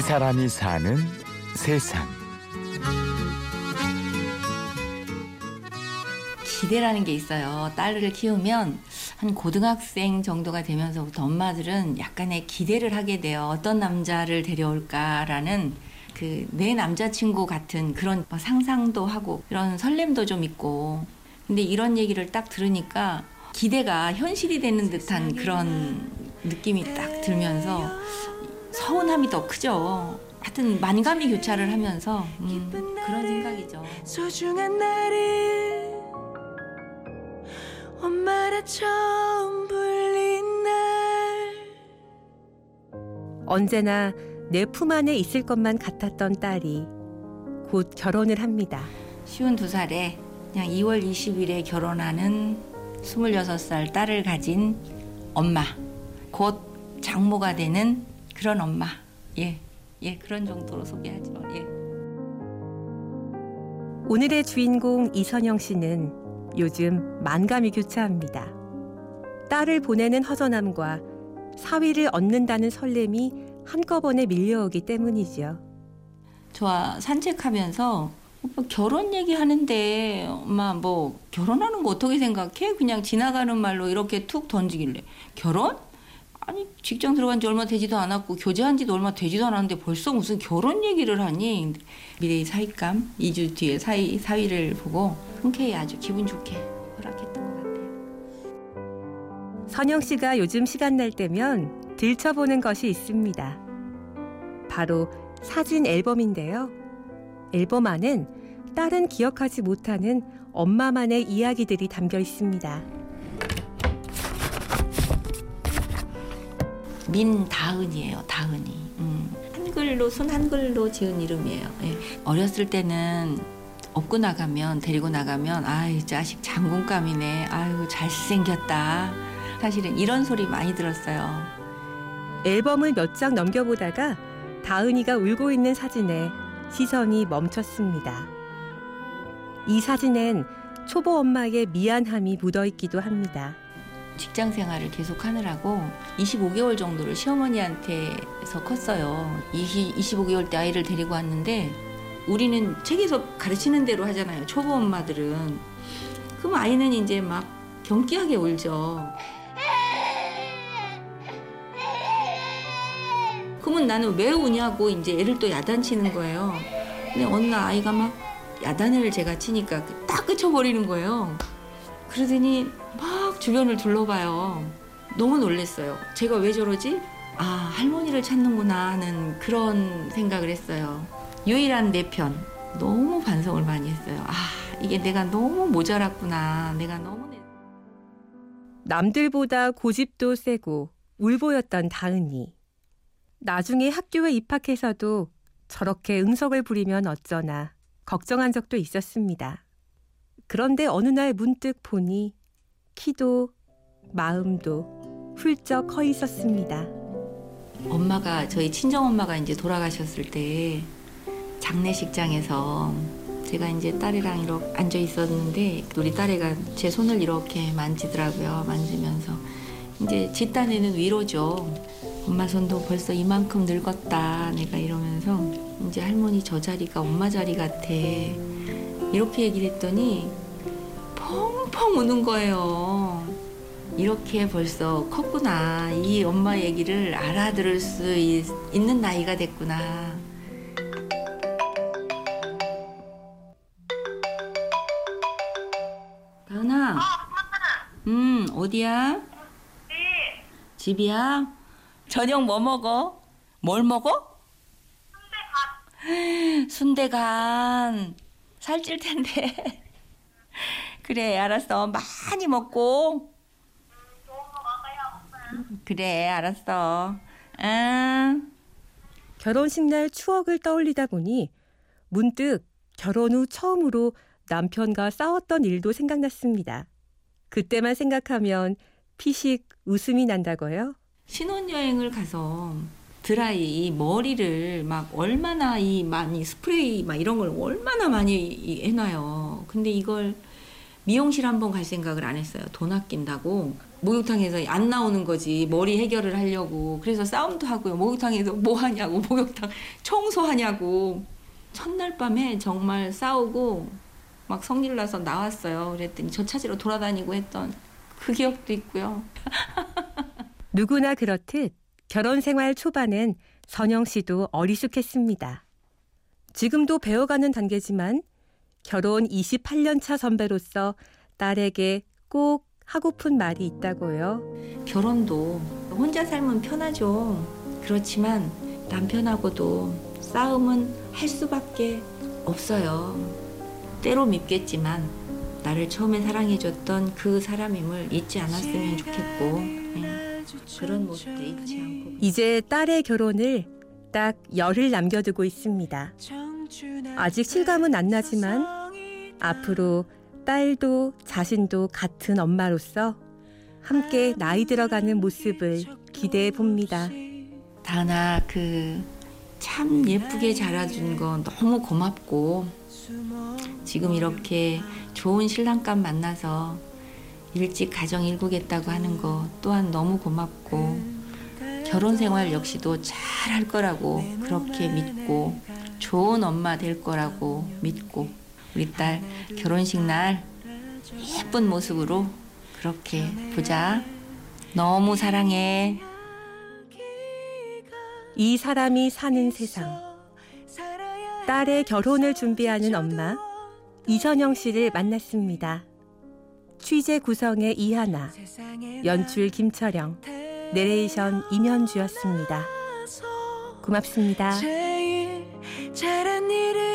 이 사람이 사는 세상. 기대라는 게 있어요. 딸을 키우면 한 고등학생 정도가 되면서부터 엄마들은 약간의 기대를 하게 돼요. 어떤 남자를 데려올까라는 그 내 남자친구 같은 그런 상상도 하고 이런 설렘도 좀 있고. 근데 이런 얘기를 딱 들으니까 기대가 현실이 되는 듯한 그런 느낌이 딱 들면서 서운함이 더 크죠. 하여튼 만감이 교차를 하면서 음, 그런 생각이죠. 소중한 엄마라 처음 불린 날 언제나 내 품 안에 있을 것만 같았던 딸이 곧 결혼을 합니다. 쉬운 두 살에 그냥 2월 20일에 결혼하는 26살 딸을 가진 엄마. 곧 장모가 되는 그런 엄마. 예. 예, 그런 정도로 소개하죠. 예. 오늘의 주인공 이선영 씨는 요즘 만감이 교차합니다. 딸을 보내는 허전함과 사위를 얻는다는 설렘이 한꺼번에 밀려오기 때문이죠. 저와 산책하면서 오빠 결혼 얘기하는데 엄마 뭐 결혼하는 거 어떻게 생각해? 그냥 지나가는 말로 이렇게 툭 던지길래 결혼? 아니 직장 들어간 지 얼마 되지도 않았고 교제한 지도 얼마 되지도 않았는데 벌써 무슨 결혼 얘기를 하니 미래의 사위감 2주 뒤에 사위 사위를 보고 흔쾌히 아주 기분 좋게 허락했던 것 같아요. 선영 씨가 요즘 시간 날 때면 들춰보는 것이 있습니다. 바로 사진 앨범인데요. 앨범 안엔 딸은 기억하지 못하는 엄마만의 이야기들이 담겨 있습니다. 민다은이에요. 다은이. 음. 한글로 손 한글로 지은 이름이에요. 예. 어렸을 때는 업고 나가면 데리고 나가면 아이 자식 장군감이네. 아유 잘생겼다. 사실은 이런 소리 많이 들었어요. 앨범을 몇 장 넘겨보다가 다은이가 울고 있는 사진에 시선이 멈췄습니다. 이 사진엔 초보 엄마의 미안함이 묻어 있기도 합니다. 직장 생활을 계속 하느라고 25개월 정도를 시어머니한테서 컸어요. 20, 25개월 때 아이를 데리고 왔는데 우리는 책에서 가르치는 대로 하잖아요. 초보 엄마들은. 그럼 아이는 이제 막 경기하게 울죠. 그러면 나는 왜 우냐고 이제 애를 또 야단치는 거예요. 근데 어느 날 아이가 막 야단을 제가 치니까 딱 그쳐버리는 거예요. 그러더니 막 주변을 둘러봐요. 너무 놀랐어요. 제가 왜 저러지? 아, 할머니를 찾는구나 하는 그런 생각을 했어요. 유일한 내 편. 너무 반성을 많이 했어요. 아, 이게 내가 너무 모자랐구나. 내가 너무. 남들보다 고집도 세고 울보였던 다은이. 나중에 학교에 입학해서도 저렇게 응석을 부리면 어쩌나 걱정한 적도 있었습니다. 그런데 어느 날 문득 보니 키도 마음도 훌쩍 커 있었습니다. 엄마가 저희 친정 엄마가 이제 돌아가셨을 때 장례식장에서 제가 이제 딸이랑 이렇게 앉아 있었는데 우리 딸애가 제 손을 이렇게 만지더라고요. 만지면서 이제 집단에는 위로죠. 엄마 손도 벌써 이만큼 늙었다. 내가 이러면서 이제 할머니 저 자리가 엄마 자리 같아. 이렇게 얘기를 했더니 펑펑 우는 거예요. 이렇게 벌써 컸구나. 이 엄마 얘기를 알아들을 수 있, 는 나이가 됐구나. 다은아. 음, 어디야? 네, 집이야? 저녁 뭐 먹어? 뭘 먹어? 순대간. 순대간. 살찔 텐데. 그래, 알았어. 많이 먹고. 좋은 거 먹어요, 엄마. 그래, 알았어. 응. 결혼식 날 추억을 떠올리다 보니 문득 결혼 후 처음으로 남편과 싸웠던 일도 생각났습니다. 그때만 생각하면 피식 웃음이 난다고요? 신혼여행을 가서 드라이 이 머리를 막 얼마나 이 많이 스프레이 막 이런 걸 얼마나 많이 이- 해놔요. 근데 이걸 미용실 한 번 갈 생각을 안 했어요. 돈 아낀다고. 목욕탕에서 안 나오는 거지. 머리 해결을 하려고. 그래서 싸움도 하고요. 목욕탕에서 뭐 하냐고. 목욕탕 청소하냐고. 첫날 밤에 정말 싸우고 막 성질 나서 나왔어요. 그랬더니 저 찾으러 돌아다니고 했던 그 기억도 있고요. 누구나 그렇듯 결혼 생활 초반엔 선영 씨도 어리숙했습니다. 지금도 배워가는 단계지만 결혼 28년 차 선배로서 딸에게 꼭 하고픈 말이 있다고요. 결혼도 혼자 살면 편하죠. 그렇지만 남편하고도 싸움은 할 수밖에 없어요. 때로 밉겠지만 나를 처음에 사랑해줬던 그 사람임을 잊지 않았으면 좋겠고 네, 그런 모습도 잊지 않고 이제 딸의 결혼을 딱 열흘 남겨두고 있습니다. 아직 실감은 안 나지만 앞으로 딸도 자신도 같은 엄마로서 함께 나이 들어가는 모습을 기대해 봅니다. 다나 그 참 예쁘게 자라준 거 너무 고맙고 지금 이렇게 좋은 신랑감 만나서 일찍 가정 일구겠다고 하는 거 또한 너무 고맙고 결혼 생활 역시도 잘 할 거라고 그렇게 믿고 좋은 엄마 될 거라고 믿고 우리 딸 결혼식 날 예쁜 모습으로 그렇게 보자. 너무 사랑해. 이 사람이 사는 세상. 딸의 결혼을 준비하는 엄마 이선영 씨를 만났습니다. 취재 구성의 이하나, 연출 김철영, 내레이션 임현주였습니다. 고맙습니다. 잘한 첫째인